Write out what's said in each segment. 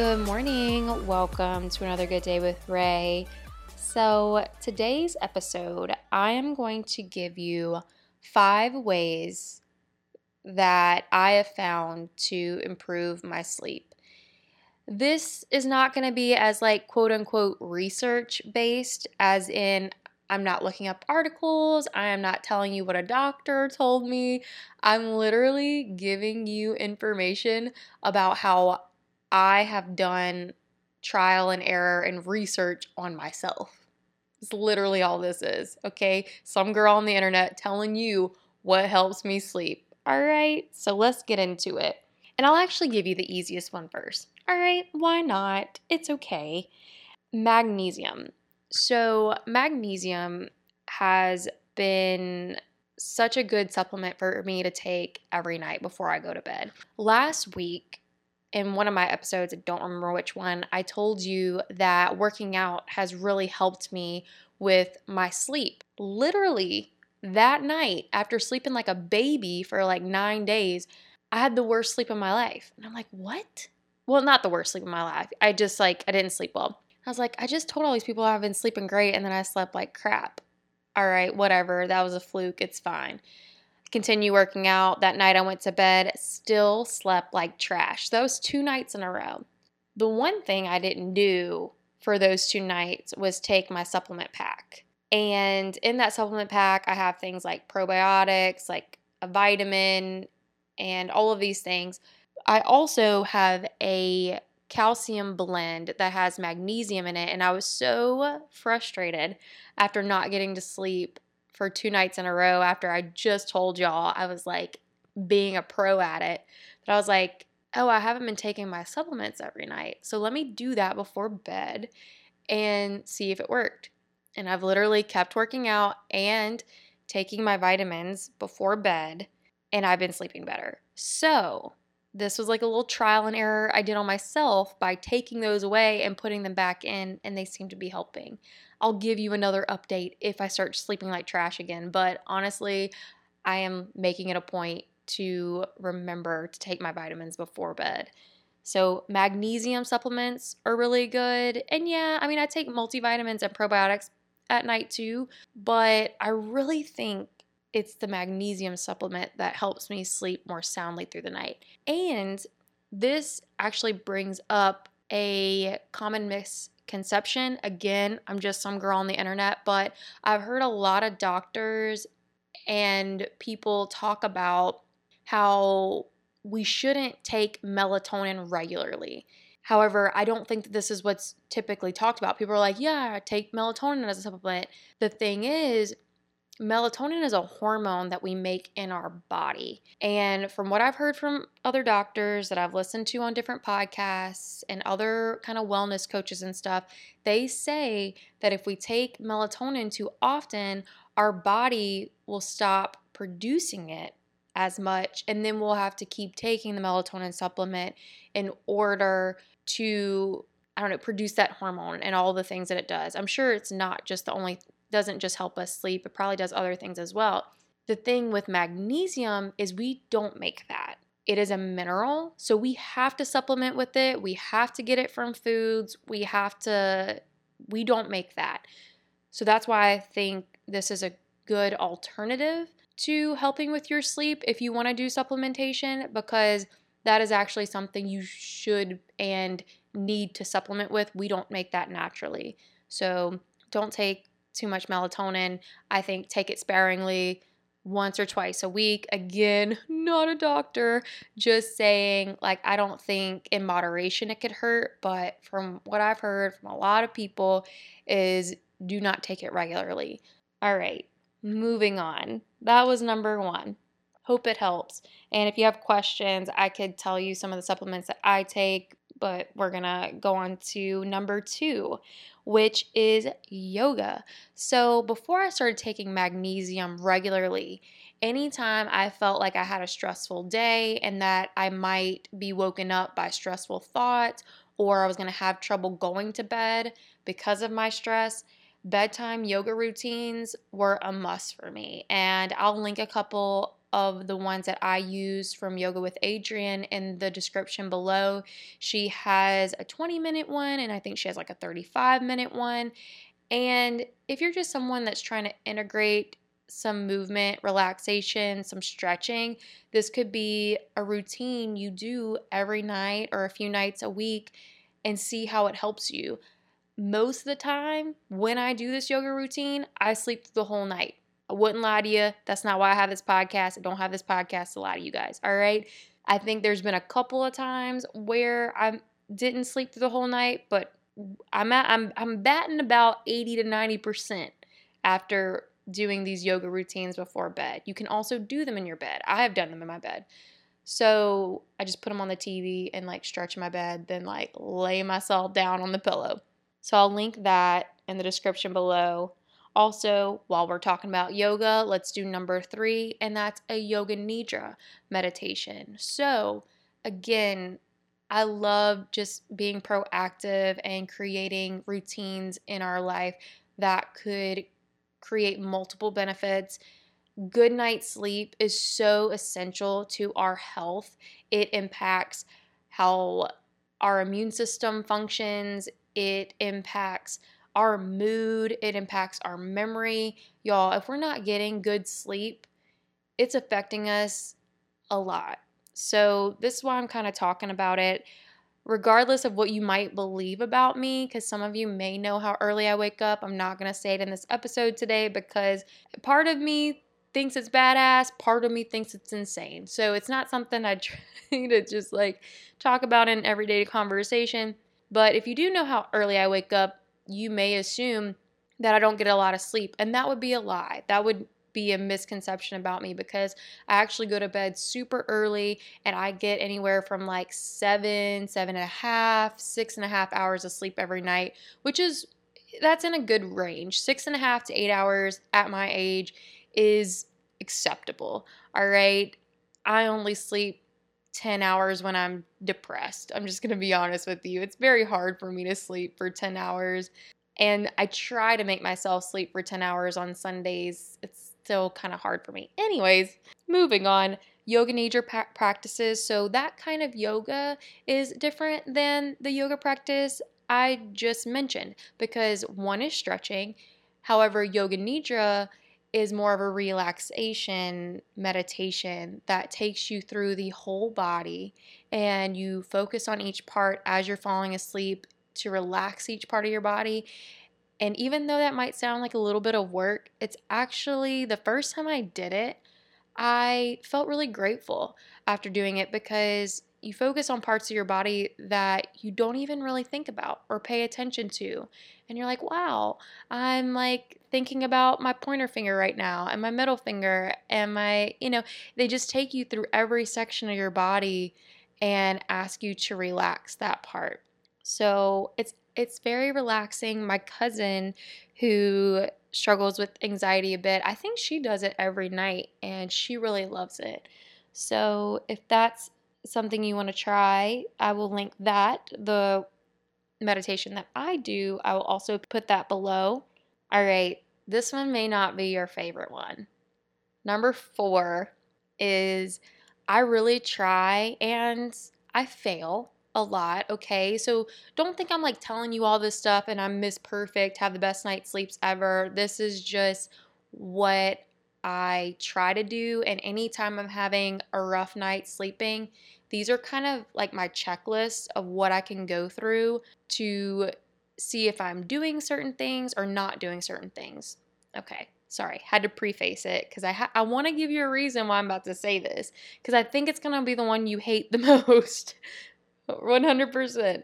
Good morning. Welcome to another good day with Ray. So, today's episode, I am going to give you five ways that I have found to improve my sleep. This is not going to be as like quote unquote research based, as in, I'm not looking up articles. I am not telling you what a doctor told me. I'm literally giving you information about how I have done trial and error and research on myself. It's literally all this is, okay? Some girl on the internet telling you what helps me sleep. All right, so let's get into it. And I'll actually give you the easiest one first. All right, why not? It's okay. Magnesium. So, magnesium has been such a good supplement for me to take every night before I go to bed. Last week, in one of my episodes, I don't remember which one, I told you that working out has really helped me with my sleep. Literally, that night, after sleeping like a baby for like nine days, I had the worst sleep of my life. And I'm like, what? Well, not the worst sleep of my life. I just like, I didn't sleep well. I was like, I just told all these people I've been sleeping great and then I slept like crap. All right, whatever. That was a fluke. It's fine continue working out. That night I went to bed, still slept like trash. Those two nights in a row. The one thing I didn't do for those two nights was take my supplement pack. And in that supplement pack, I have things like probiotics, like a vitamin, and all of these things. I also have a calcium blend that has magnesium in it. And I was so frustrated after not getting to sleep for two nights in a row after I just told y'all I was like being a pro at it. But I was like, oh, I haven't been taking my supplements every night. So let me do that before bed and see if it worked. And I've literally kept working out and taking my vitamins before bed, and I've been sleeping better. So, this was like a little trial and error I did on myself by taking those away and putting them back in, and they seem to be helping. I'll give you another update if I start sleeping like trash again, but honestly, I am making it a point to remember to take my vitamins before bed. So, magnesium supplements are really good. And yeah, I mean, I take multivitamins and probiotics at night too, but I really think it's the magnesium supplement that helps me sleep more soundly through the night. And this actually brings up a common misconception. Again, I'm just some girl on the internet, but I've heard a lot of doctors and people talk about how we shouldn't take melatonin regularly. However, I don't think that this is what's typically talked about. People are like, yeah, take melatonin as a supplement. The thing is, melatonin is a hormone that we make in our body. And from what I've heard from other doctors that I've listened to on different podcasts and other kind of wellness coaches and stuff, they say that if we take melatonin too often, our body will stop producing it as much and then we'll have to keep taking the melatonin supplement in order to I don't know, produce that hormone and all the things that it does. I'm sure it's not just the only doesn't just help us sleep, it probably does other things as well. The thing with magnesium is we don't make that. It is a mineral, so we have to supplement with it. We have to get it from foods. We have to, we don't make that. So that's why I think this is a good alternative to helping with your sleep if you want to do supplementation, because that is actually something you should and need to supplement with. We don't make that naturally. So don't take too much melatonin. I think take it sparingly once or twice a week. Again, not a doctor, just saying, like, I don't think in moderation it could hurt, but from what I've heard from a lot of people, is do not take it regularly. All right, moving on. That was number one. Hope it helps. And if you have questions, I could tell you some of the supplements that I take, but we're gonna go on to number two, which is yoga. So before I started taking magnesium regularly, anytime I felt like I had a stressful day and that I might be woken up by stressful thoughts or I was gonna have trouble going to bed because of my stress, bedtime yoga routines were a must for me. And I'll link a couple of the ones that I use from Yoga with Adriene in the description below. She has a 20 minute one, and I think she has like a 35 minute one. And if you're just someone that's trying to integrate some movement, relaxation, some stretching, this could be a routine you do every night or a few nights a week and see how it helps you. Most of the time, when I do this yoga routine, I sleep the whole night. I wouldn't lie to you. That's not why I have this podcast. I don't have this podcast to lie to you guys. All right. I think there's been a couple of times where I didn't sleep through the whole night, but I'm at, I'm I'm batting about 80 to 90% after doing these yoga routines before bed. You can also do them in your bed. I have done them in my bed. So I just put them on the TV and like stretch in my bed, then like lay myself down on the pillow. So I'll link that in the description below. Also, while we're talking about yoga, let's do number three, and that's a yoga nidra meditation. So, again, I love just being proactive and creating routines in our life that could create multiple benefits. Good night's sleep is so essential to our health. It impacts how our immune system functions, it impacts our mood, it impacts our memory. Y'all, if we're not getting good sleep, it's affecting us a lot. So, this is why I'm kind of talking about it regardless of what you might believe about me, because some of you may know how early I wake up. I'm not going to say it in this episode today because part of me thinks it's badass, part of me thinks it's insane. So it's not something I try to just like talk about in everyday conversation. But if you do know how early I wake up, you may assume that I don't get a lot of sleep. And that would be a lie. That would be a misconception about me because I actually go to bed super early and I get anywhere from like seven, seven and a half, six and a half hours of sleep every night, which is that's in a good range. Six and a half to eight hours at my age is acceptable. All right. I only sleep 10 hours when I'm depressed. I'm just going to be honest with you. It's very hard for me to sleep for 10 hours. And I try to make myself sleep for 10 hours on Sundays. It's still kind of hard for me. Anyways, moving on. Yoga nidra pa- practices. So that kind of yoga is different than the yoga practice I just mentioned because one is stretching. However, yoga nidra is more of a relaxation meditation that takes you through the whole body and you focus on each part as you're falling asleep to relax each part of your body. And even though that might sound like a little bit of work, it's actually the first time I did it, I felt really grateful after doing it because you focus on parts of your body that you don't even really think about or pay attention to. And you're like, wow, I'm like thinking about my pointer finger right now and my middle finger and my, you know, they just take you through every section of your body and ask you to relax that part. So it's it's very relaxing. My cousin, who struggles with anxiety a bit, I think she does it every night and she really loves it. So if that's something you want to try, I will link that. The meditation that I do, I will also put that below. All right, this one may not be your favorite one. Number four is I really try and I fail a lot, okay? So don't think I'm like telling you all this stuff and I'm Miss Perfect, have the best night sleeps ever. This is just what I try to do. And anytime I'm having a rough night sleeping, these are kind of like my checklist of what I can go through to see if I'm doing certain things or not doing certain things. Okay, sorry, had to preface it because I ha- I want to give you a reason why I'm about to say this because I think it's gonna be the one you hate the most. 100%.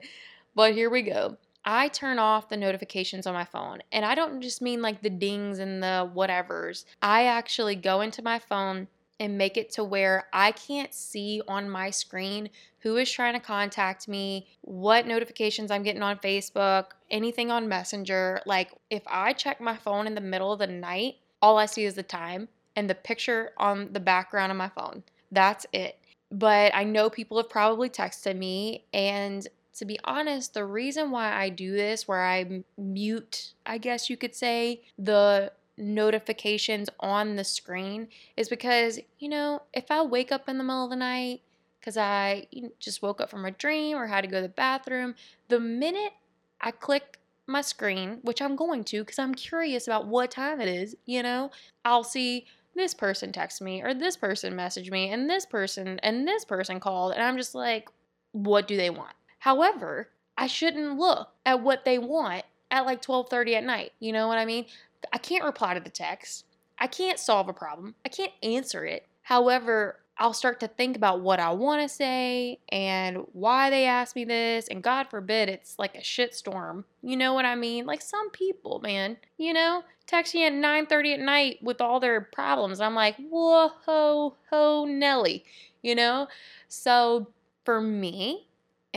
But here we go. I turn off the notifications on my phone. And I don't just mean like the dings and the whatevers. I actually go into my phone and make it to where I can't see on my screen who is trying to contact me, what notifications I'm getting on Facebook, anything on Messenger. Like if I check my phone in the middle of the night, all I see is the time and the picture on the background of my phone. That's it but I know people have probably texted me. And to be honest, the reason why I do this, where I mute, I guess you could say, the notifications on the screen is because, you know, if I wake up in the middle of the night because I just woke up from a dream or had to go to the bathroom, the minute I click my screen, which I'm going to because I'm curious about what time it is, you know, I'll see this person text me or this person messaged me and this person and this person called and I'm just like, what do they want? However, I shouldn't look at what they want at like 12:30 at night. You know what I mean? I can't reply to the text. I can't solve a problem. I can't answer it. However, I'll start to think about what I want to say and why they asked me this. And God forbid it's like a shitstorm. You know what I mean? Like some people, man, you know, text me at 9:30 at night with all their problems. I'm like, whoa, ho, ho, Nelly, you know? So for me,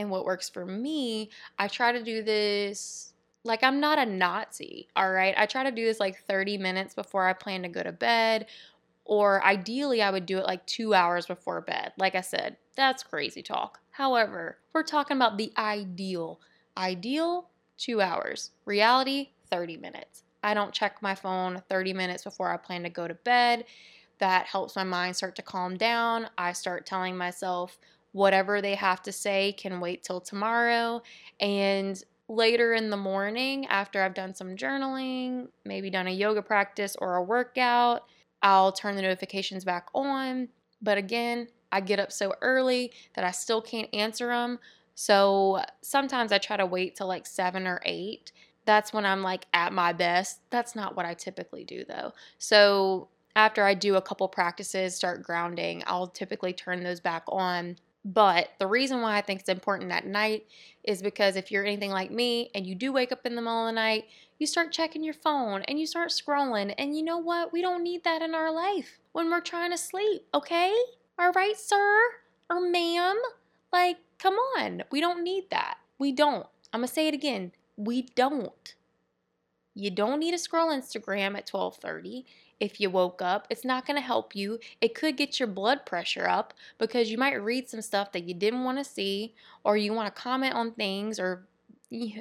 and what works for me, I try to do this like I'm not a Nazi, all right? I try to do this like 30 minutes before I plan to go to bed or ideally, I would do it like two hours before bed. Like I said, that's crazy talk. However, we're talking about the ideal. Ideal, two hours. Reality, 30 minutes. I don't check my phone 30 minutes before I plan to go to bed. That helps my mind start to calm down. I start telling myself whatever they have to say can wait till tomorrow. And later in the morning, after I've done some journaling, maybe done a yoga practice or a workout, I'll turn the notifications back on. But again, I get up so early that I still can't answer them. So sometimes I try to wait till like seven or eight. That's when I'm like at my best. That's not what I typically do though. So after I do a couple practices, start grounding, I'll typically turn those back on. But the reason why I think it's important at night is because if you're anything like me and you do wake up in the middle of the night, you start checking your phone and you start scrolling. And you know what? We don't need that in our life when we're trying to sleep, okay? All right, sir or ma'am? Like, come on. We don't need that. We don't. I'm going to say it again. We don't. You don't need to scroll Instagram at 12:30 if you woke up. It's not going to help you. It could get your blood pressure up because you might read some stuff that you didn't want to see or you want to comment on things or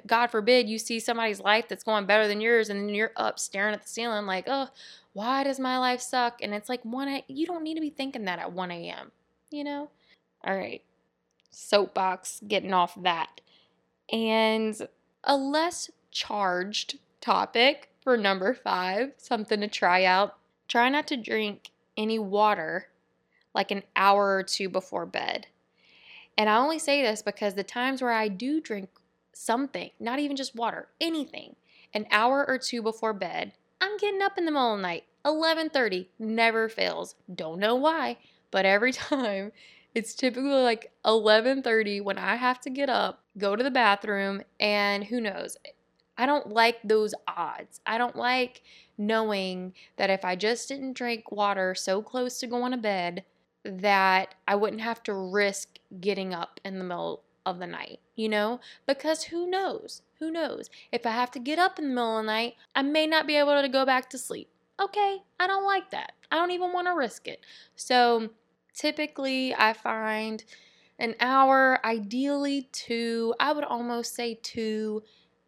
God forbid you see somebody's life that's going better than yours and then you're up staring at the ceiling like, oh, why does my life suck? And it's like 1 a, you don't need to be thinking that at 1 a.m., you know? All right, soapbox, getting off that. And a less charged topic for number five, something to try out. Try not to drink any water like an hour or two before bed. And I only say this because the times where I do drink something, not even just water, anything, an hour or two before bed, I'm getting up in the middle of the night. 11:30 never fails. Don't know why, but every time it's typically like 11:30 when I have to get up, go to the bathroom, and who knows. I don't like those odds. I don't like knowing that if I just didn't drink water so close to going to bed that I wouldn't have to risk getting up in the middle of the night, you know? Because who knows? Who knows? If I have to get up in the middle of the night, I may not be able to go back to sleep. Okay, I don't like that. I don't even want to risk it. So typically, I find an hour, ideally two, I would almost say two,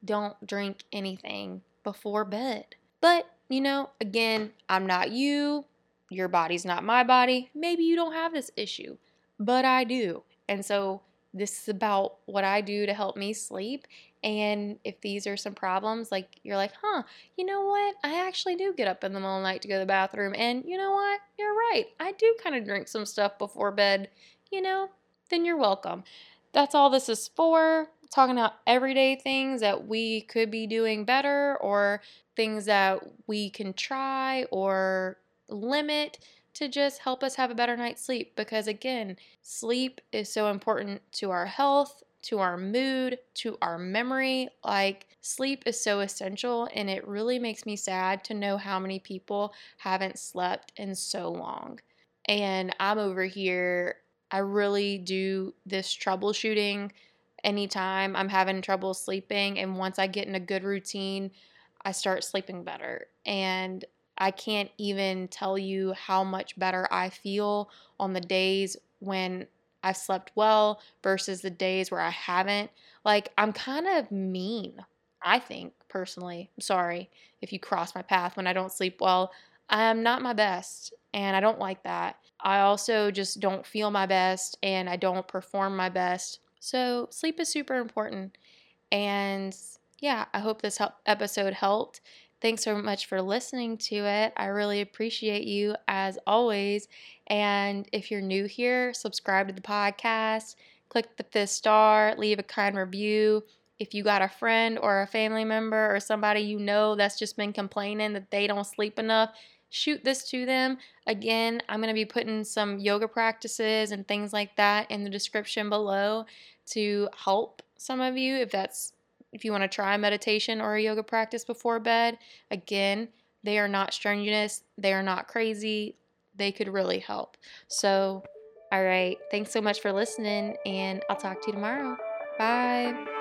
don't drink anything before bed. But, you know, again, I'm not you. Your body's not my body. Maybe you don't have this issue, but I do. And so this is about what I do to help me sleep. And if these are some problems, like you're like, huh, you know what? I actually do get up in the middle of the night to go to the bathroom. And you know what? You're right. I do kind of drink some stuff before bed, you know, then you're welcome. That's all this is for. Talking about everyday things that we could be doing better or things that we can try or limit to just help us have a better night's sleep because, again, sleep is so important to our health, to our mood, to our memory. Like, sleep is so essential, and it really makes me sad to know how many people haven't slept in so long. And I'm over here, I really do this troubleshooting anytime I'm having trouble sleeping. And once I get in a good routine, I start sleeping better. And I can't even tell you how much better I feel on the days when I've slept well versus the days where I haven't. Like, I'm kind of mean, I think, personally. I'm sorry if you cross my path when I don't sleep well. I'm not my best, and I don't like that. I also just don't feel my best and I don't perform my best. So, sleep is super important. And yeah, I hope this help- episode helped. Thanks so much for listening to it. I really appreciate you as always. And if you're new here, subscribe to the podcast, click the fifth star, leave a kind review. If you got a friend or a family member or somebody you know that's just been complaining that they don't sleep enough, shoot this to them. Again, I'm going to be putting some yoga practices and things like that in the description below to help some of you if that's if you want to try meditation or a yoga practice before bed. Again, they are not strenuous, they are not crazy. They could really help. So, all right, thanks so much for listening and I'll talk to you tomorrow. Bye.